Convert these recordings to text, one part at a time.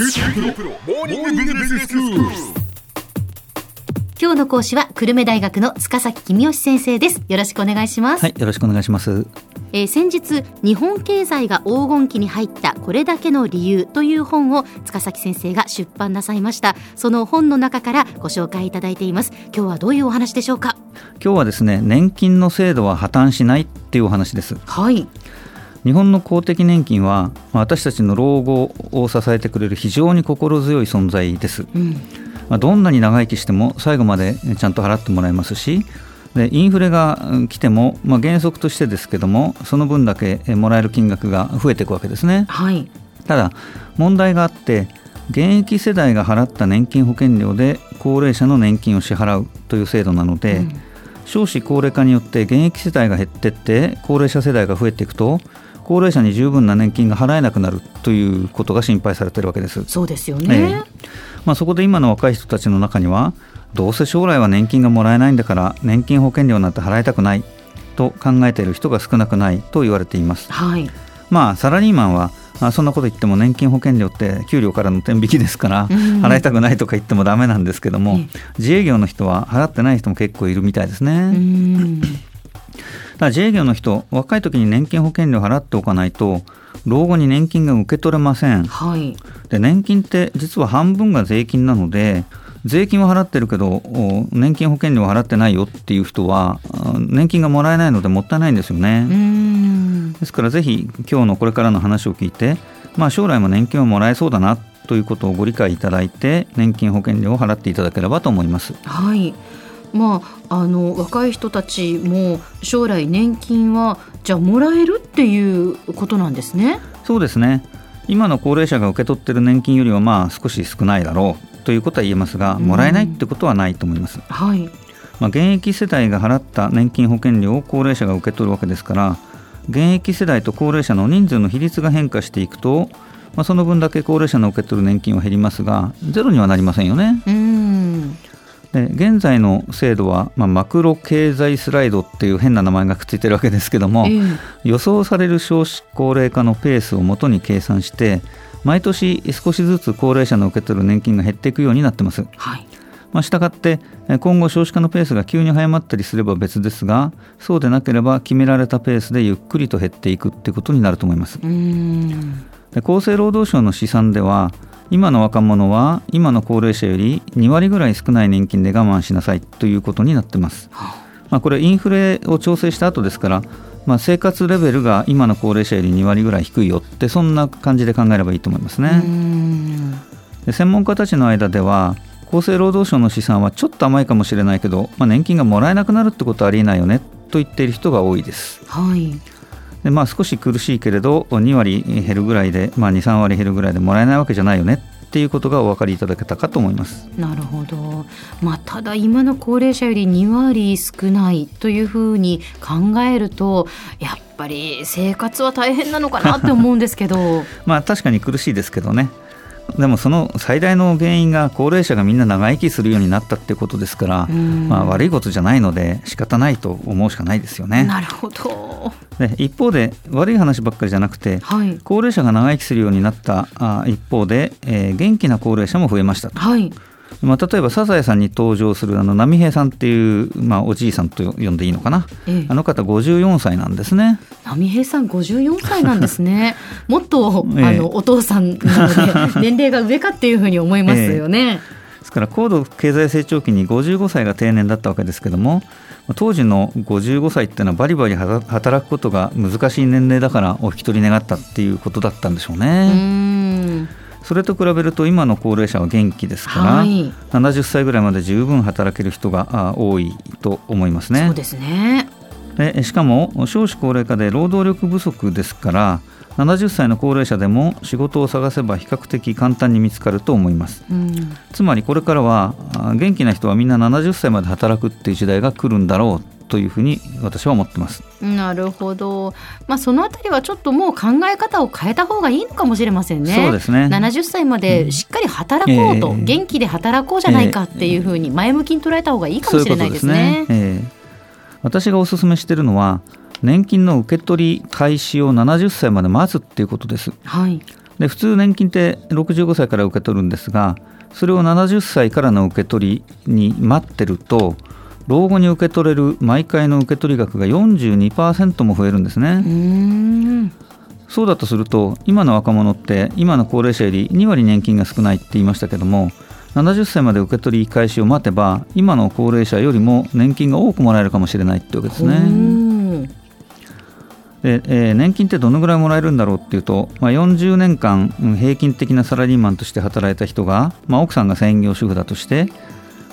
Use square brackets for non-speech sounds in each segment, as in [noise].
今日の講師は久留米大学の塚崎君吉先生です。よろしくお願いします、はい、よろしくお願いします。えー先日日本経済が黄金期に入ったこれだけの理由という本を塚崎先生が出版なさいました。その本の中からご紹介いただいています。今日はどういうお話でしょうか？今日はですね、年金の制度は破綻しないっていうお話です。はい日本の公的年金はまあ私たちの老後を支えてくれる非常に心強い存在です。うんまあどんなに長生きしても最後までちゃんと払ってもらえますし、でインフレがうん来ても、まあ、原則としてですけどもその分だけえもらえる金額が増えていくわけですね。はいただ問題があって現役世代が払った年金保険料で高齢者の年金を支払うという制度なので、うん少子高齢化によって現役世代が減ってって高齢者世代が増えていくと高齢者に十分な年金が払えなくなるということが心配されているわけです。そうですよえね、えまあ、そこで今の若い人たちの中にはどうせ将来は年金がもらえないんだから年金保険料なんて払いたくないと考えている人が少なくないと言われています。はいまあサラリーマンはあそんなこと言っても年金保険料って給料からの天引きですから、うん払いたくないとか言ってもダメなんですけども、え自営業の人は払ってない人も結構いるみたいですね。だ自営業の人若い時に年金保険料払っておかないと老後に年金が受け取れません。はい。で年金って実は半分が税金なので税金は払ってるけどお年金保険料は払ってないよっていう人はあ年金がもらえないのでもったいないんですよね、うん。ですからぜひ今日のこれからの話を聞いて、まあ、将来も年金をもらえそうだなということをご理解いただいて年金保険料を払っていただければと思います。はいまあ、あの若い人たちも将来年金はじゃあもらえるっていうことなんですね。そうですね。今の高齢者が受け取っている年金よりはまあ少し少ないだろうということは言えますがうん。もらえないってことはないと思います、はい、まあ、現役世代が払った年金保険料を高齢者が受け取るわけですから現役世代と高齢者の人数の比率が変化していくと、まあ、その分だけ高齢者の受け取る年金は減りますがゼロにはなりませんよね。うんで現在の制度は、まあ、マクロ経済スライドっていう変な名前がくっついてるわけですけども、ええ予想される少子高齢化のペースをもとに計算して毎年少しずつ高齢者の受け取る年金が減っていくようになってます。はいまあ、したがってえ今後少子化のペースが急に早まったりすれば別ですがそうでなければ決められたペースでゆっくりと減っていくっていうことになると思います。うんで厚生労働省の試算では今の若者は今の高齢者より2割ぐらい少ない年金で我慢しなさいということになってます。まあ、これインフレを調整した後ですから、まあ、生活レベルが今の高齢者より2割ぐらい低いよってそんな感じで考えればいいと思いますうね。んで専門家たちの間では厚生労働省の試算はちょっと甘いかもしれないけど、まあ、年金がもらえなくなるってことはありえないよねと言っている人が多いです。はいでまあ、少し苦しいけれど2割減るぐらいで、まあ、23割減るぐらいでもらえないわけじゃないよねっていうことがお分かりいただけたかと思います。なるほど、まあ、ただ今の高齢者より2割少ないというふうに考えるとやっぱり生活は大変なのかなって思うんですけど。[laughs] まあ確かに苦しいですけどねでもその最大の原因が高齢者がみんな長生きするようになったってことですから、うん。まあ、悪いことじゃないので仕方ないと思うしかないですよね。なるほど。で一方で悪い話ばっかりじゃなくてはい。高齢者が長生きするようになったあ一方で、えー元気な高齢者も増えましたと、はいまあ、例えばサザエさんに登場するあの波平さんっていう、まあ、おじいさんと呼んでいいのかな。ええ。あの方54歳なんですね。波平さん54歳なんですね。[laughs] もっと、ええ。あのお父さんなので [laughs] 年齢が上かっていうふうに思いますよね、ですから高度経済成長期に55歳が定年だったわけですけども当時の55歳っていうのはバリバリ働くことが難しい年齢だからお引き取り願ったっていうことだったんでしょううね。んそれと比べると今の高齢者は元気ですから、はい70歳ぐらいまで十分働ける人があ多いと思いますねそう。ですねでしかも少子高齢化で労働力不足ですから70歳の高齢者でも仕事を探せば比較的簡単に見つかると思います。うんつまりこれからはあ元気な人はみんな70歳まで働くっていう時代が来るんだろうというふうに私は思ってます。なるほど、まあ、そのあたりはちょっともう考え方を変えた方がいいのかもしれませんね。そうですね70歳までしっかり働こうと、ええ元気で働こうじゃないかっていうふうに前向きに捉えた方がいいかもしれないですね。私がお勧めしているのは年金の受け取り開始を70歳まで待つっていうことです。はい、で普通年金って65歳から受け取るんですがそれを70歳からの受け取りに待ってると老後に受け取れる毎回の受け取り額が42%も増えるんですね。うんそうだとすると今の若者って今の高齢者より2割年金が少ないって言いましたけども70歳まで受け取り開始を待てば今の高齢者よりも年金が多くもらえるかもしれないってわけですね。ね。で、えー年金ってどのぐらいもらえるんだろうっていうと、まあ、40年間うん平均的なサラリーマンとして働いた人が、まあ、奥さんが専業主婦だとして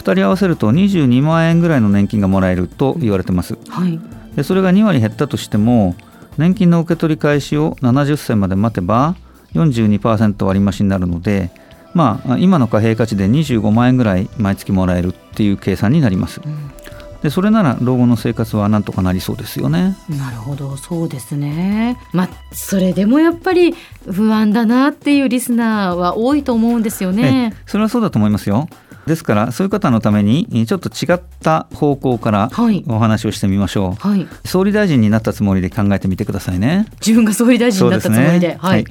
2人合わせると22万円ぐらいの年金がもらえると言われてます。はい。でそれが2割減ったとしても年金の受け取り開始を70歳まで待てば42%割増になるので、まあ、今の貨幣価値で25万円ぐらい毎月もらえるっていう計算になります。でそれなら老後の生活はなんとかなりそうですよね。なるほどそうですねまあそれでもやっぱり不安だなっていうリスナーは多いと思うんですよねえそれはそうだと思いますよ。ですからそういう方のためにえちょっと違った方向からはい。お話をしてみましょう。はい。総理大臣になったつもりで考えてみてくださいね。自分が総理大臣になったつもりで。はい、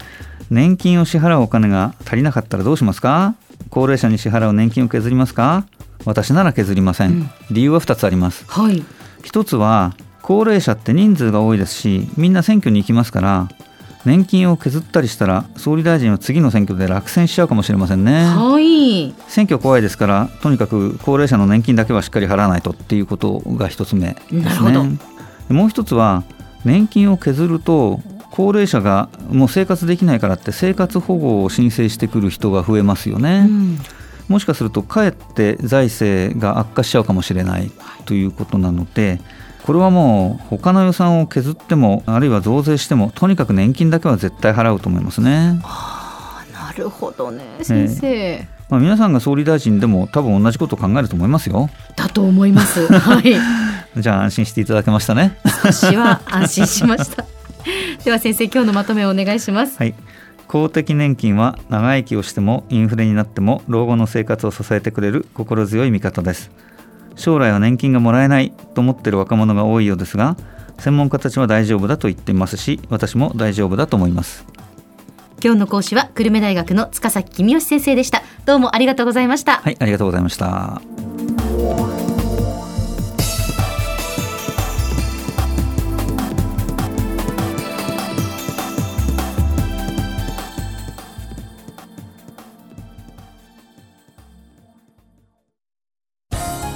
年金を支払うお金が足りなかったらどうしますか？高齢者に支払う年金を削りますか？私なら削りません、うん。理由は2つあります。はい。一つは高齢者って人数が多いですしみんな選挙に行きますから年金を削ったりしたら総理大臣は次の選挙で落選しちゃうかもしれませんね。はい。選挙怖いですからとにかく高齢者の年金だけはしっかり払わないとっていうことが一つ目ですね。もう一つは年金を削ると高齢者がもう生活できないからって生活保護を申請してくる人が増えますよね、うん。もしかするとかえって財政が悪化しちゃうかもしれないということなのでこれはもう他の予算を削ってもあるいは増税してもとにかく年金だけは絶対払うと思いますね、なるほどね。先生、まあ、皆さんが総理大臣でも多分同じことを考えると思いますよ。だと思います。[laughs] はい。じゃあ安心していただけましたね。私は安心しました。[laughs] では先生今日のまとめをお願いします。はい。公的年金は長生きをしてもインフレになっても老後の生活を支えてくれる心強い味方です将来は年金がもらえないと思っている若者が多いようですが専門家たちは大丈夫だと言っていますし私も大丈夫だと思います。今日の講師は久留米大学の塚崎君吉先生でした。どうもありがとうございました。はいありがとうございました